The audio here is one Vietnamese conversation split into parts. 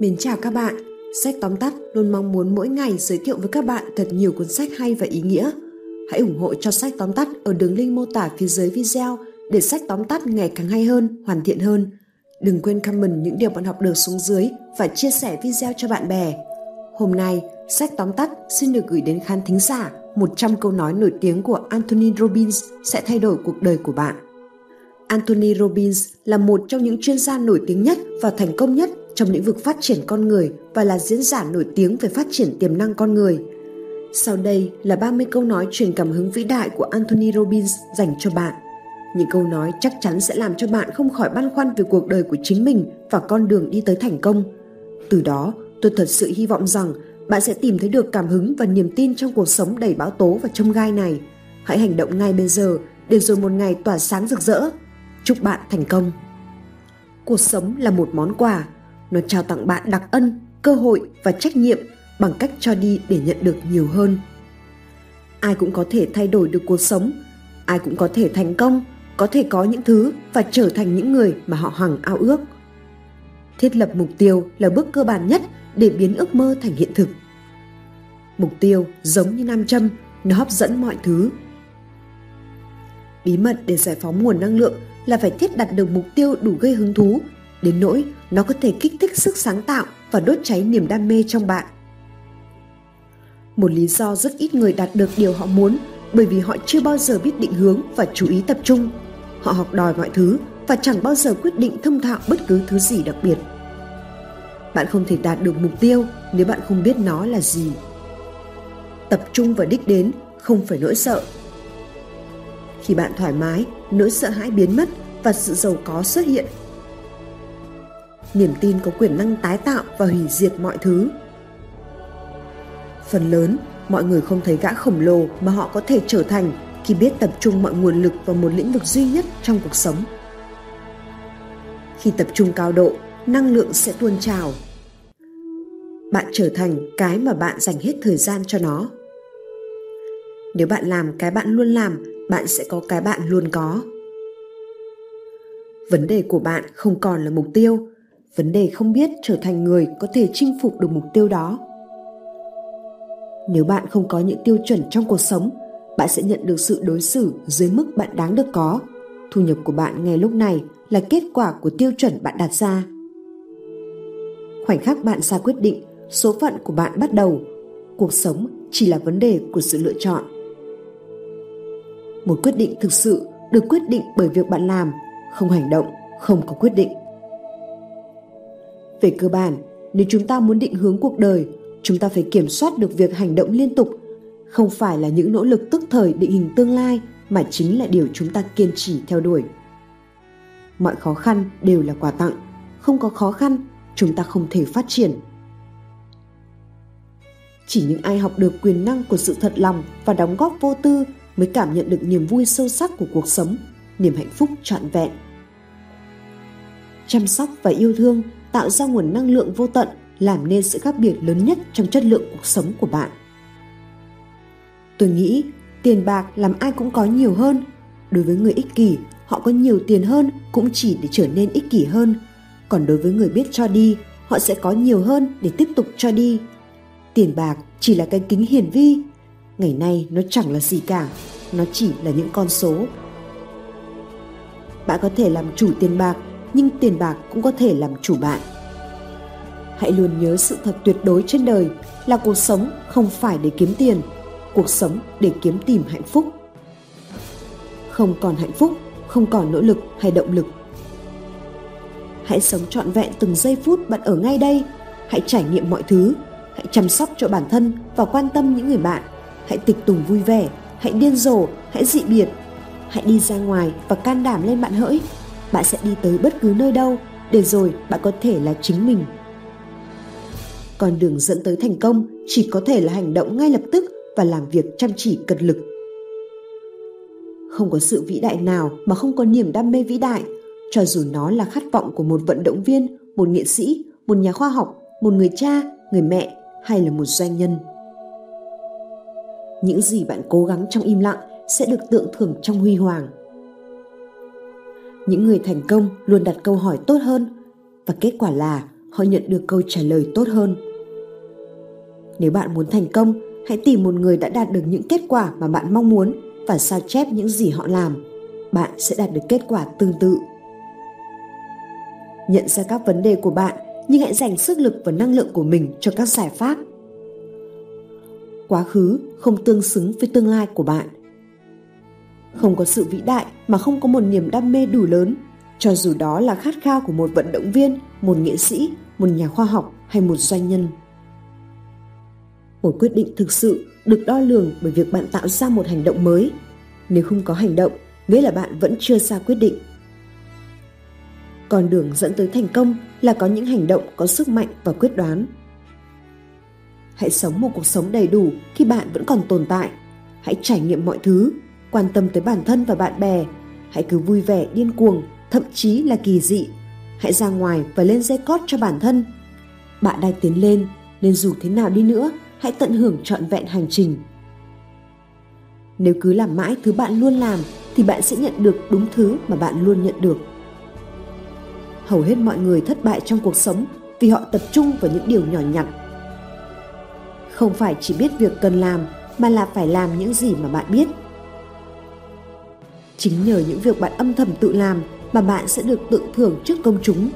Mến chào các bạn, Sách tóm tắt luôn mong muốn mỗi ngày giới thiệu với các bạn thật nhiều cuốn sách hay và ý nghĩa. Hãy ủng hộ cho sách tóm tắt ở đường link mô tả phía dưới video để sách tóm tắt ngày càng hay hơn, hoàn thiện hơn. Đừng quên comment những điều bạn học được xuống dưới và chia sẻ video cho bạn bè. Hôm nay, sách tóm tắt xin được gửi đến khán thính giả 100 câu nói nổi tiếng của Anthony Robbins sẽ thay đổi cuộc đời của bạn. Anthony Robbins là một trong những chuyên gia nổi tiếng nhất và thành công nhất trong lĩnh vực phát triển con người và là diễn giả nổi tiếng về phát triển tiềm năng con người. Sau đây là 30 câu nói truyền cảm hứng vĩ đại của Anthony Robbins dành cho bạn. Những câu nói chắc chắn sẽ làm cho bạn không khỏi băn khoăn về cuộc đời của chính mình và con đường đi tới thành công. Từ đó, tôi thật sự hy vọng rằng bạn sẽ tìm thấy được cảm hứng và niềm tin trong cuộc sống đầy bão tố và trông gai này. Hãy hành động ngay bây giờ để rồi một ngày tỏa sáng rực rỡ. Chúc bạn thành công. Cuộc sống là một món quà, nó trao tặng bạn đặc ân, cơ hội và trách nhiệm bằng cách cho đi để nhận được nhiều hơn. Ai cũng có thể thay đổi được cuộc sống, ai cũng có thể thành công, có thể có những thứ và trở thành những người mà họ hằng ao ước. Thiết lập mục tiêu là bước cơ bản nhất để biến ước mơ thành hiện thực. Mục tiêu giống như nam châm, nó hấp dẫn mọi thứ. Bí mật để giải phóng nguồn năng lượng là phải thiết đặt được mục tiêu đủ gây hứng thú đến nỗi, nó có thể kích thích sức sáng tạo và đốt cháy niềm đam mê trong bạn. Một lý do rất ít người đạt được điều họ muốn, bởi vì họ chưa bao giờ biết định hướng và chú ý tập trung. Họ học đòi mọi thứ và chẳng bao giờ quyết định thông thạo bất cứ thứ gì đặc biệt. Bạn không thể đạt được mục tiêu nếu bạn không biết nó là gì. Tập trung vào đích đến không phải nỗi sợ. Khi bạn thoải mái, nỗi sợ hãi biến mất và sự giàu có xuất hiện niềm tin có quyền năng tái tạo và hủy diệt mọi thứ. Phần lớn, mọi người không thấy gã khổng lồ mà họ có thể trở thành khi biết tập trung mọi nguồn lực vào một lĩnh vực duy nhất trong cuộc sống. Khi tập trung cao độ, năng lượng sẽ tuôn trào. Bạn trở thành cái mà bạn dành hết thời gian cho nó. Nếu bạn làm cái bạn luôn làm, bạn sẽ có cái bạn luôn có. Vấn đề của bạn không còn là mục tiêu vấn đề không biết trở thành người có thể chinh phục được mục tiêu đó. Nếu bạn không có những tiêu chuẩn trong cuộc sống, bạn sẽ nhận được sự đối xử dưới mức bạn đáng được có. Thu nhập của bạn ngay lúc này là kết quả của tiêu chuẩn bạn đặt ra. Khoảnh khắc bạn ra quyết định, số phận của bạn bắt đầu. Cuộc sống chỉ là vấn đề của sự lựa chọn. Một quyết định thực sự được quyết định bởi việc bạn làm, không hành động, không có quyết định về cơ bản. Nếu chúng ta muốn định hướng cuộc đời, chúng ta phải kiểm soát được việc hành động liên tục. Không phải là những nỗ lực tức thời định hình tương lai, mà chính là điều chúng ta kiên trì theo đuổi. Mọi khó khăn đều là quà tặng. Không có khó khăn, chúng ta không thể phát triển. Chỉ những ai học được quyền năng của sự thật lòng và đóng góp vô tư mới cảm nhận được niềm vui sâu sắc của cuộc sống, niềm hạnh phúc trọn vẹn. Chăm sóc và yêu thương tạo ra nguồn năng lượng vô tận, làm nên sự khác biệt lớn nhất trong chất lượng cuộc sống của bạn. Tôi nghĩ, tiền bạc làm ai cũng có nhiều hơn. Đối với người ích kỷ, họ có nhiều tiền hơn cũng chỉ để trở nên ích kỷ hơn. Còn đối với người biết cho đi, họ sẽ có nhiều hơn để tiếp tục cho đi. Tiền bạc chỉ là cái kính hiển vi. Ngày nay nó chẳng là gì cả, nó chỉ là những con số. Bạn có thể làm chủ tiền bạc nhưng tiền bạc cũng có thể làm chủ bạn. Hãy luôn nhớ sự thật tuyệt đối trên đời là cuộc sống không phải để kiếm tiền, cuộc sống để kiếm tìm hạnh phúc. Không còn hạnh phúc, không còn nỗ lực hay động lực. Hãy sống trọn vẹn từng giây phút bạn ở ngay đây, hãy trải nghiệm mọi thứ, hãy chăm sóc cho bản thân và quan tâm những người bạn, hãy tịch tùng vui vẻ, hãy điên rồ, hãy dị biệt, hãy đi ra ngoài và can đảm lên bạn hỡi bạn sẽ đi tới bất cứ nơi đâu để rồi bạn có thể là chính mình. Con đường dẫn tới thành công chỉ có thể là hành động ngay lập tức và làm việc chăm chỉ cật lực. Không có sự vĩ đại nào mà không có niềm đam mê vĩ đại, cho dù nó là khát vọng của một vận động viên, một nghệ sĩ, một nhà khoa học, một người cha, người mẹ hay là một doanh nhân. Những gì bạn cố gắng trong im lặng sẽ được tượng thưởng trong huy hoàng những người thành công luôn đặt câu hỏi tốt hơn. Và kết quả là họ nhận được câu trả lời tốt hơn. Nếu bạn muốn thành công, hãy tìm một người đã đạt được những kết quả mà bạn mong muốn và sao chép những gì họ làm. Bạn sẽ đạt được kết quả tương tự. Nhận ra các vấn đề của bạn, nhưng hãy dành sức lực và năng lượng của mình cho các giải pháp. Quá khứ không tương xứng với tương lai của bạn không có sự vĩ đại mà không có một niềm đam mê đủ lớn. Cho dù đó là khát khao của một vận động viên, một nghệ sĩ, một nhà khoa học hay một doanh nhân. Một quyết định thực sự được đo lường bởi việc bạn tạo ra một hành động mới. Nếu không có hành động, nghĩa là bạn vẫn chưa ra quyết định. Con đường dẫn tới thành công là có những hành động có sức mạnh và quyết đoán. Hãy sống một cuộc sống đầy đủ khi bạn vẫn còn tồn tại. Hãy trải nghiệm mọi thứ quan tâm tới bản thân và bạn bè. Hãy cứ vui vẻ, điên cuồng, thậm chí là kỳ dị. Hãy ra ngoài và lên dây cót cho bản thân. Bạn đang tiến lên, nên dù thế nào đi nữa, hãy tận hưởng trọn vẹn hành trình. Nếu cứ làm mãi thứ bạn luôn làm, thì bạn sẽ nhận được đúng thứ mà bạn luôn nhận được. Hầu hết mọi người thất bại trong cuộc sống vì họ tập trung vào những điều nhỏ nhặt. Không phải chỉ biết việc cần làm mà là phải làm những gì mà bạn biết chính nhờ những việc bạn âm thầm tự làm mà bạn sẽ được tự thưởng trước công chúng.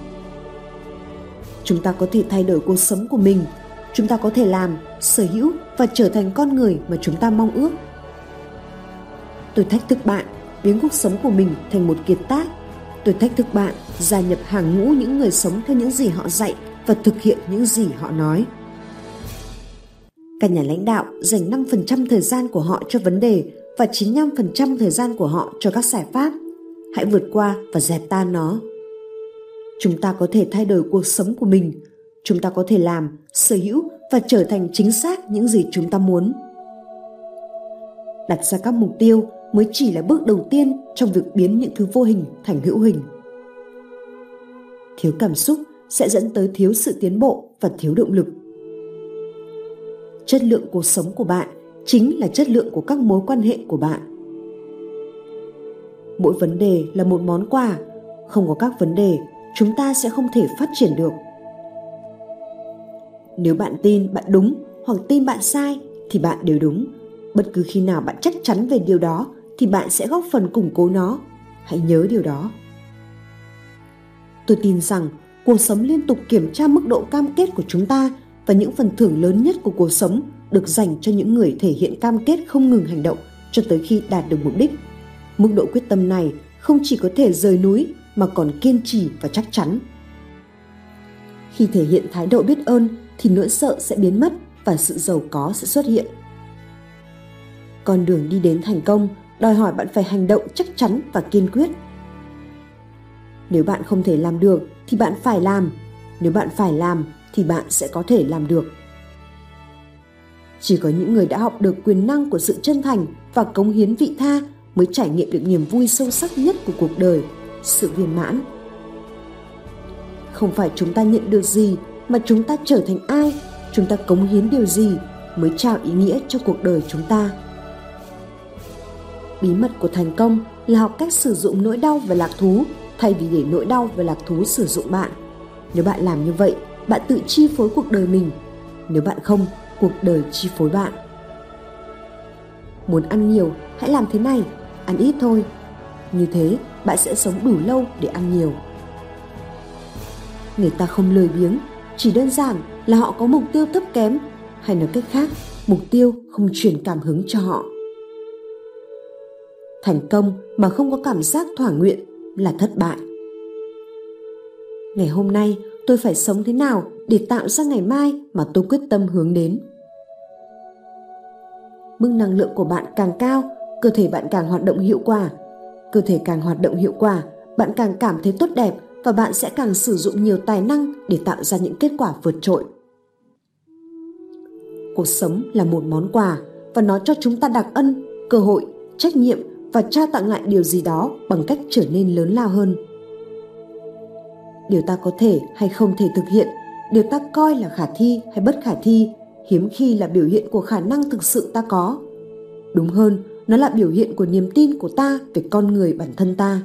Chúng ta có thể thay đổi cuộc sống của mình, chúng ta có thể làm, sở hữu và trở thành con người mà chúng ta mong ước. Tôi thách thức bạn, biến cuộc sống của mình thành một kiệt tác. Tôi thách thức bạn, gia nhập hàng ngũ những người sống theo những gì họ dạy và thực hiện những gì họ nói. Các nhà lãnh đạo dành 5% thời gian của họ cho vấn đề và 95% thời gian của họ cho các giải pháp. Hãy vượt qua và dẹp tan nó. Chúng ta có thể thay đổi cuộc sống của mình. Chúng ta có thể làm, sở hữu và trở thành chính xác những gì chúng ta muốn. Đặt ra các mục tiêu mới chỉ là bước đầu tiên trong việc biến những thứ vô hình thành hữu hình. Thiếu cảm xúc sẽ dẫn tới thiếu sự tiến bộ và thiếu động lực. Chất lượng cuộc sống của bạn chính là chất lượng của các mối quan hệ của bạn. Mỗi vấn đề là một món quà. Không có các vấn đề, chúng ta sẽ không thể phát triển được. Nếu bạn tin bạn đúng hoặc tin bạn sai thì bạn đều đúng. Bất cứ khi nào bạn chắc chắn về điều đó thì bạn sẽ góp phần củng cố nó. Hãy nhớ điều đó. Tôi tin rằng cuộc sống liên tục kiểm tra mức độ cam kết của chúng ta và những phần thưởng lớn nhất của cuộc sống được dành cho những người thể hiện cam kết không ngừng hành động cho tới khi đạt được mục đích. Mức độ quyết tâm này không chỉ có thể rời núi mà còn kiên trì và chắc chắn. Khi thể hiện thái độ biết ơn thì nỗi sợ sẽ biến mất và sự giàu có sẽ xuất hiện. Con đường đi đến thành công đòi hỏi bạn phải hành động chắc chắn và kiên quyết. Nếu bạn không thể làm được thì bạn phải làm, nếu bạn phải làm thì bạn sẽ có thể làm được chỉ có những người đã học được quyền năng của sự chân thành và cống hiến vị tha mới trải nghiệm được niềm vui sâu sắc nhất của cuộc đời, sự viên mãn. Không phải chúng ta nhận được gì mà chúng ta trở thành ai, chúng ta cống hiến điều gì mới trao ý nghĩa cho cuộc đời chúng ta. Bí mật của thành công là học cách sử dụng nỗi đau và lạc thú thay vì để nỗi đau và lạc thú sử dụng bạn. Nếu bạn làm như vậy, bạn tự chi phối cuộc đời mình. Nếu bạn không cuộc đời chi phối bạn. Muốn ăn nhiều, hãy làm thế này, ăn ít thôi. Như thế, bạn sẽ sống đủ lâu để ăn nhiều. Người ta không lười biếng, chỉ đơn giản là họ có mục tiêu thấp kém, hay nói cách khác, mục tiêu không truyền cảm hứng cho họ. Thành công mà không có cảm giác thỏa nguyện là thất bại. Ngày hôm nay tôi phải sống thế nào để tạo ra ngày mai mà tôi quyết tâm hướng đến? Mức năng lượng của bạn càng cao, cơ thể bạn càng hoạt động hiệu quả. Cơ thể càng hoạt động hiệu quả, bạn càng cảm thấy tốt đẹp và bạn sẽ càng sử dụng nhiều tài năng để tạo ra những kết quả vượt trội. Cuộc sống là một món quà và nó cho chúng ta đặc ân, cơ hội, trách nhiệm và trao tặng lại điều gì đó bằng cách trở nên lớn lao hơn điều ta có thể hay không thể thực hiện điều ta coi là khả thi hay bất khả thi hiếm khi là biểu hiện của khả năng thực sự ta có đúng hơn nó là biểu hiện của niềm tin của ta về con người bản thân ta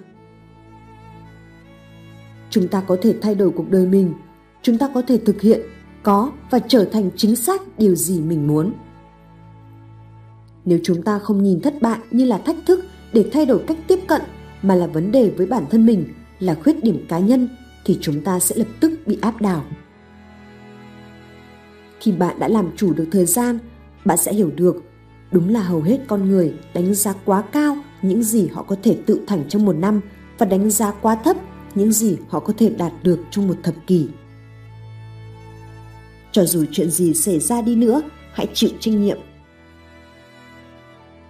chúng ta có thể thay đổi cuộc đời mình chúng ta có thể thực hiện, có và trở thành chính xác điều gì mình muốn. Nếu chúng ta không nhìn thất bại như là thách thức để thay đổi cách tiếp cận mà là vấn đề với bản thân mình, là khuyết điểm cá nhân thì chúng ta sẽ lập tức bị áp đảo. Khi bạn đã làm chủ được thời gian, bạn sẽ hiểu được đúng là hầu hết con người đánh giá quá cao những gì họ có thể tự thành trong một năm và đánh giá quá thấp những gì họ có thể đạt được trong một thập kỷ. Cho dù chuyện gì xảy ra đi nữa, hãy chịu trách nhiệm.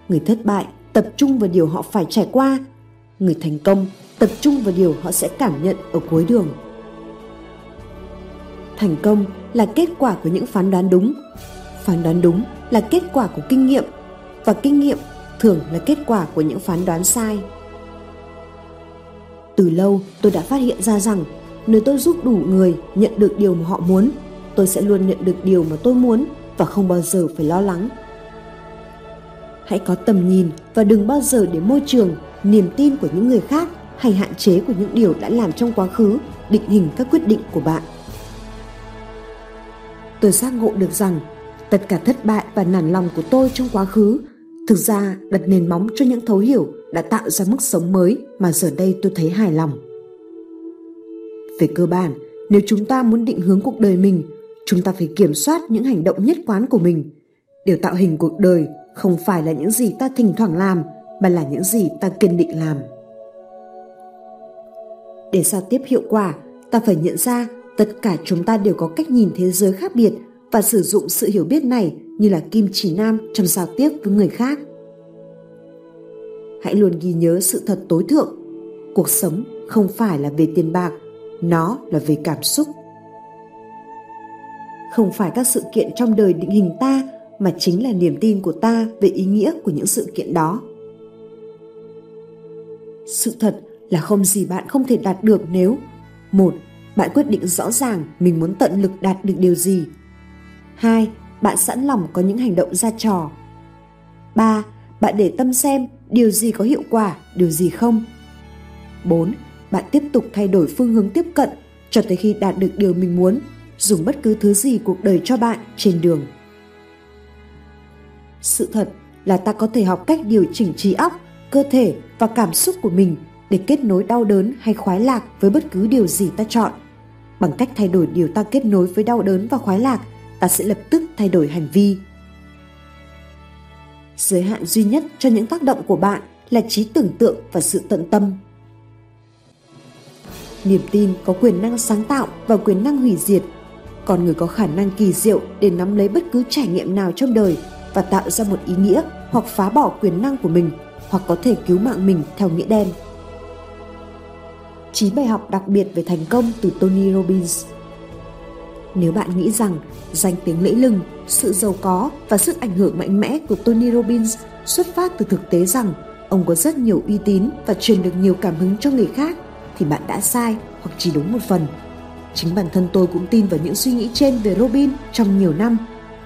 Người thất bại tập trung vào điều họ phải trải qua, người thành công tập trung vào điều họ sẽ cảm nhận ở cuối đường. Thành công là kết quả của những phán đoán đúng. Phán đoán đúng là kết quả của kinh nghiệm và kinh nghiệm thường là kết quả của những phán đoán sai. Từ lâu tôi đã phát hiện ra rằng nếu tôi giúp đủ người nhận được điều mà họ muốn, tôi sẽ luôn nhận được điều mà tôi muốn và không bao giờ phải lo lắng. Hãy có tầm nhìn và đừng bao giờ để môi trường, niềm tin của những người khác hay hạn chế của những điều đã làm trong quá khứ định hình các quyết định của bạn. Tôi giác ngộ được rằng tất cả thất bại và nản lòng của tôi trong quá khứ thực ra đặt nền móng cho những thấu hiểu đã tạo ra mức sống mới mà giờ đây tôi thấy hài lòng. Về cơ bản, nếu chúng ta muốn định hướng cuộc đời mình, chúng ta phải kiểm soát những hành động nhất quán của mình. Điều tạo hình cuộc đời không phải là những gì ta thỉnh thoảng làm, mà là những gì ta kiên định làm. Để giao tiếp hiệu quả, ta phải nhận ra tất cả chúng ta đều có cách nhìn thế giới khác biệt và sử dụng sự hiểu biết này như là kim chỉ nam trong giao tiếp với người khác. Hãy luôn ghi nhớ sự thật tối thượng. Cuộc sống không phải là về tiền bạc, nó là về cảm xúc. Không phải các sự kiện trong đời định hình ta mà chính là niềm tin của ta về ý nghĩa của những sự kiện đó. Sự thật là không gì bạn không thể đạt được nếu một bạn quyết định rõ ràng mình muốn tận lực đạt được điều gì. hai Bạn sẵn lòng có những hành động ra trò. ba Bạn để tâm xem điều gì có hiệu quả, điều gì không. bốn Bạn tiếp tục thay đổi phương hướng tiếp cận cho tới khi đạt được điều mình muốn, dùng bất cứ thứ gì cuộc đời cho bạn trên đường. Sự thật là ta có thể học cách điều chỉnh trí óc, cơ thể và cảm xúc của mình để kết nối đau đớn hay khoái lạc với bất cứ điều gì ta chọn. Bằng cách thay đổi điều ta kết nối với đau đớn và khoái lạc, ta sẽ lập tức thay đổi hành vi. Giới hạn duy nhất cho những tác động của bạn là trí tưởng tượng và sự tận tâm. Niềm tin có quyền năng sáng tạo và quyền năng hủy diệt. Con người có khả năng kỳ diệu để nắm lấy bất cứ trải nghiệm nào trong đời và tạo ra một ý nghĩa hoặc phá bỏ quyền năng của mình hoặc có thể cứu mạng mình theo nghĩa đen. 9 bài học đặc biệt về thành công từ Tony Robbins. Nếu bạn nghĩ rằng danh tiếng lẫy lừng, sự giàu có và sức ảnh hưởng mạnh mẽ của Tony Robbins xuất phát từ thực tế rằng ông có rất nhiều uy tín và truyền được nhiều cảm hứng cho người khác thì bạn đã sai hoặc chỉ đúng một phần. Chính bản thân tôi cũng tin vào những suy nghĩ trên về Robin trong nhiều năm,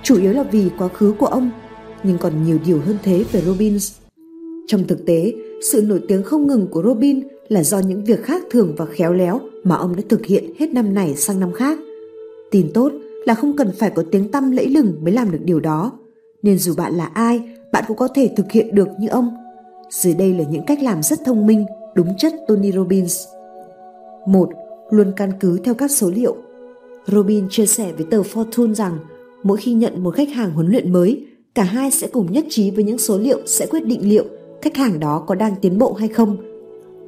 chủ yếu là vì quá khứ của ông, nhưng còn nhiều điều hơn thế về Robbins. Trong thực tế, sự nổi tiếng không ngừng của Robin là do những việc khác thường và khéo léo mà ông đã thực hiện hết năm này sang năm khác. Tin tốt là không cần phải có tiếng tăm lẫy lừng mới làm được điều đó. Nên dù bạn là ai, bạn cũng có thể thực hiện được như ông. Dưới đây là những cách làm rất thông minh, đúng chất Tony Robbins. 1. Luôn căn cứ theo các số liệu. Robin chia sẻ với tờ Fortune rằng mỗi khi nhận một khách hàng huấn luyện mới, cả hai sẽ cùng nhất trí với những số liệu sẽ quyết định liệu khách hàng đó có đang tiến bộ hay không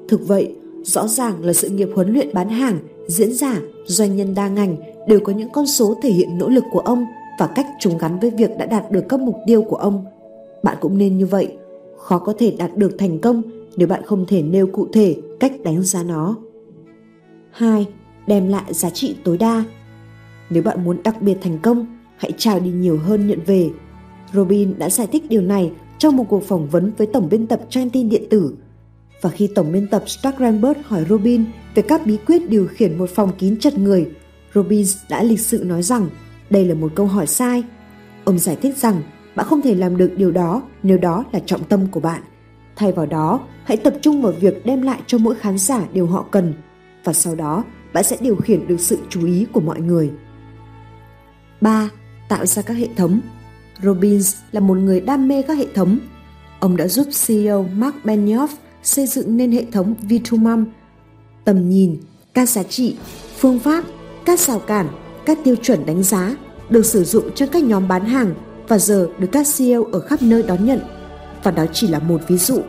Thực vậy, rõ ràng là sự nghiệp huấn luyện bán hàng, diễn giả, doanh nhân đa ngành đều có những con số thể hiện nỗ lực của ông và cách chúng gắn với việc đã đạt được các mục tiêu của ông. Bạn cũng nên như vậy, khó có thể đạt được thành công nếu bạn không thể nêu cụ thể cách đánh giá nó. 2. Đem lại giá trị tối đa. Nếu bạn muốn đặc biệt thành công, hãy trao đi nhiều hơn nhận về. Robin đã giải thích điều này trong một cuộc phỏng vấn với tổng biên tập trang tin điện tử và khi tổng biên tập Stark Rambert hỏi Robin về các bí quyết điều khiển một phòng kín chật người, Robin đã lịch sự nói rằng đây là một câu hỏi sai. Ông giải thích rằng bạn không thể làm được điều đó nếu đó là trọng tâm của bạn. Thay vào đó, hãy tập trung vào việc đem lại cho mỗi khán giả điều họ cần và sau đó bạn sẽ điều khiển được sự chú ý của mọi người. 3. Tạo ra các hệ thống Robbins là một người đam mê các hệ thống. Ông đã giúp CEO Mark Benioff xây dựng nên hệ thống Vitumum, tầm nhìn, các giá trị, phương pháp, các rào cản, các tiêu chuẩn đánh giá được sử dụng trong các nhóm bán hàng và giờ được các CEO ở khắp nơi đón nhận. Và đó chỉ là một ví dụ.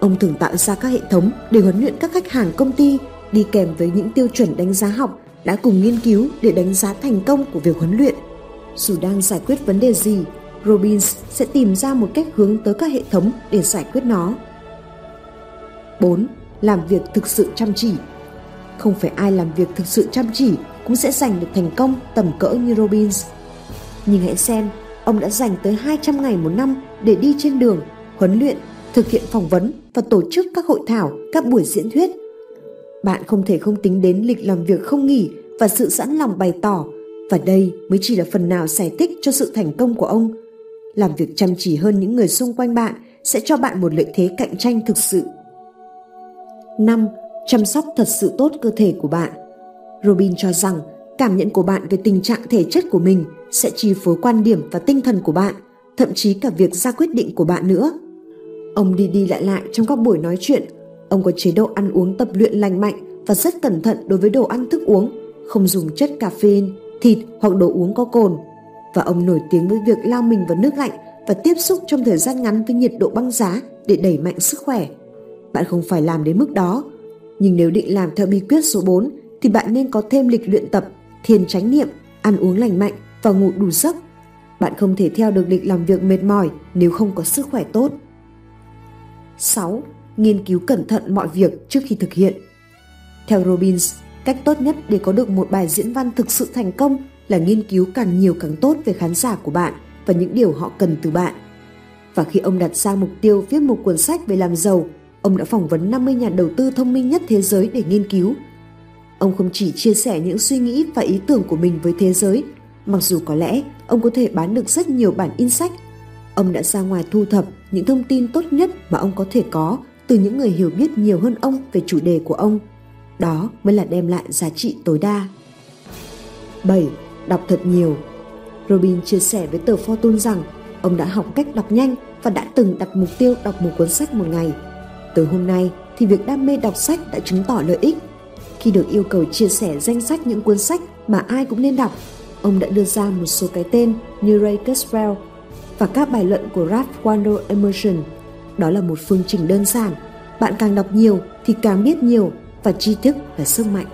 Ông thường tạo ra các hệ thống để huấn luyện các khách hàng công ty đi kèm với những tiêu chuẩn đánh giá học đã cùng nghiên cứu để đánh giá thành công của việc huấn luyện. Dù đang giải quyết vấn đề gì, Robbins sẽ tìm ra một cách hướng tới các hệ thống để giải quyết nó. 4. Làm việc thực sự chăm chỉ Không phải ai làm việc thực sự chăm chỉ cũng sẽ giành được thành công tầm cỡ như Robbins. Nhưng hãy xem, ông đã dành tới 200 ngày một năm để đi trên đường, huấn luyện, thực hiện phỏng vấn và tổ chức các hội thảo, các buổi diễn thuyết. Bạn không thể không tính đến lịch làm việc không nghỉ và sự sẵn lòng bày tỏ và đây mới chỉ là phần nào giải thích cho sự thành công của ông. Làm việc chăm chỉ hơn những người xung quanh bạn sẽ cho bạn một lợi thế cạnh tranh thực sự. 5. Chăm sóc thật sự tốt cơ thể của bạn. Robin cho rằng cảm nhận của bạn về tình trạng thể chất của mình sẽ chi phối quan điểm và tinh thần của bạn, thậm chí cả việc ra quyết định của bạn nữa. Ông đi đi lại lại trong các buổi nói chuyện, ông có chế độ ăn uống tập luyện lành mạnh và rất cẩn thận đối với đồ ăn thức uống, không dùng chất caffeine, thịt hoặc đồ uống có cồn. Và ông nổi tiếng với việc lao mình vào nước lạnh và tiếp xúc trong thời gian ngắn với nhiệt độ băng giá để đẩy mạnh sức khỏe. Bạn không phải làm đến mức đó, nhưng nếu định làm theo bí quyết số 4 thì bạn nên có thêm lịch luyện tập, thiền chánh niệm, ăn uống lành mạnh và ngủ đủ giấc. Bạn không thể theo được lịch làm việc mệt mỏi nếu không có sức khỏe tốt. 6. Nghiên cứu cẩn thận mọi việc trước khi thực hiện. Theo Robbins, cách tốt nhất để có được một bài diễn văn thực sự thành công là nghiên cứu càng nhiều càng tốt về khán giả của bạn và những điều họ cần từ bạn. Và khi ông đặt ra mục tiêu viết một cuốn sách về làm giàu, ông đã phỏng vấn 50 nhà đầu tư thông minh nhất thế giới để nghiên cứu. Ông không chỉ chia sẻ những suy nghĩ và ý tưởng của mình với thế giới, mặc dù có lẽ ông có thể bán được rất nhiều bản in sách. Ông đã ra ngoài thu thập những thông tin tốt nhất mà ông có thể có từ những người hiểu biết nhiều hơn ông về chủ đề của ông. Đó mới là đem lại giá trị tối đa. 7. Đọc thật nhiều Robin chia sẻ với tờ Fortune rằng ông đã học cách đọc nhanh và đã từng đặt mục tiêu đọc một cuốn sách một ngày. Từ hôm nay thì việc đam mê đọc sách đã chứng tỏ lợi ích. Khi được yêu cầu chia sẻ danh sách những cuốn sách mà ai cũng nên đọc, ông đã đưa ra một số cái tên như Ray Kurzweil và các bài luận của Ralph Waldo Emerson. Đó là một phương trình đơn giản. Bạn càng đọc nhiều thì càng biết nhiều và tri thức là sức mạnh.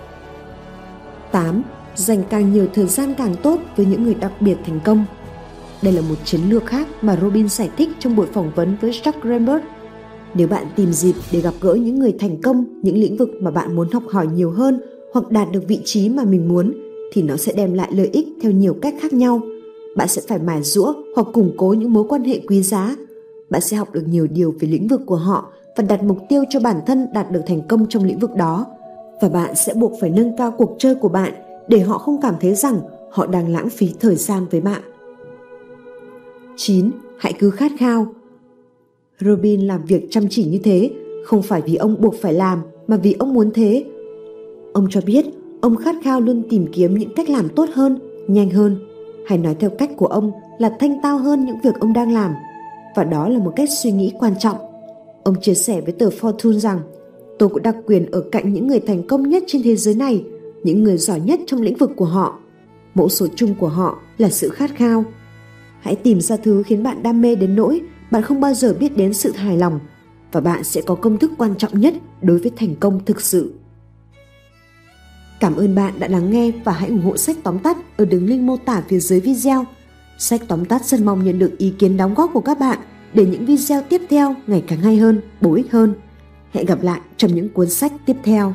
8 dành càng nhiều thời gian càng tốt với những người đặc biệt thành công. Đây là một chiến lược khác mà Robin giải thích trong buổi phỏng vấn với Jack Greenberg. Nếu bạn tìm dịp để gặp gỡ những người thành công, những lĩnh vực mà bạn muốn học hỏi nhiều hơn hoặc đạt được vị trí mà mình muốn, thì nó sẽ đem lại lợi ích theo nhiều cách khác nhau. Bạn sẽ phải mài rũa hoặc củng cố những mối quan hệ quý giá. Bạn sẽ học được nhiều điều về lĩnh vực của họ và đặt mục tiêu cho bản thân đạt được thành công trong lĩnh vực đó. Và bạn sẽ buộc phải nâng cao cuộc chơi của bạn để họ không cảm thấy rằng họ đang lãng phí thời gian với bạn. 9. Hãy cứ khát khao. Robin làm việc chăm chỉ như thế không phải vì ông buộc phải làm mà vì ông muốn thế. Ông cho biết ông khát khao luôn tìm kiếm những cách làm tốt hơn, nhanh hơn, hay nói theo cách của ông là thanh tao hơn những việc ông đang làm. Và đó là một cách suy nghĩ quan trọng. Ông chia sẻ với tờ Fortune rằng tôi cũng đặc quyền ở cạnh những người thành công nhất trên thế giới này những người giỏi nhất trong lĩnh vực của họ. Mẫu số chung của họ là sự khát khao. Hãy tìm ra thứ khiến bạn đam mê đến nỗi bạn không bao giờ biết đến sự hài lòng và bạn sẽ có công thức quan trọng nhất đối với thành công thực sự. Cảm ơn bạn đã lắng nghe và hãy ủng hộ sách tóm tắt ở đường link mô tả phía dưới video. Sách tóm tắt rất mong nhận được ý kiến đóng góp của các bạn để những video tiếp theo ngày càng hay hơn, bổ ích hơn. Hẹn gặp lại trong những cuốn sách tiếp theo.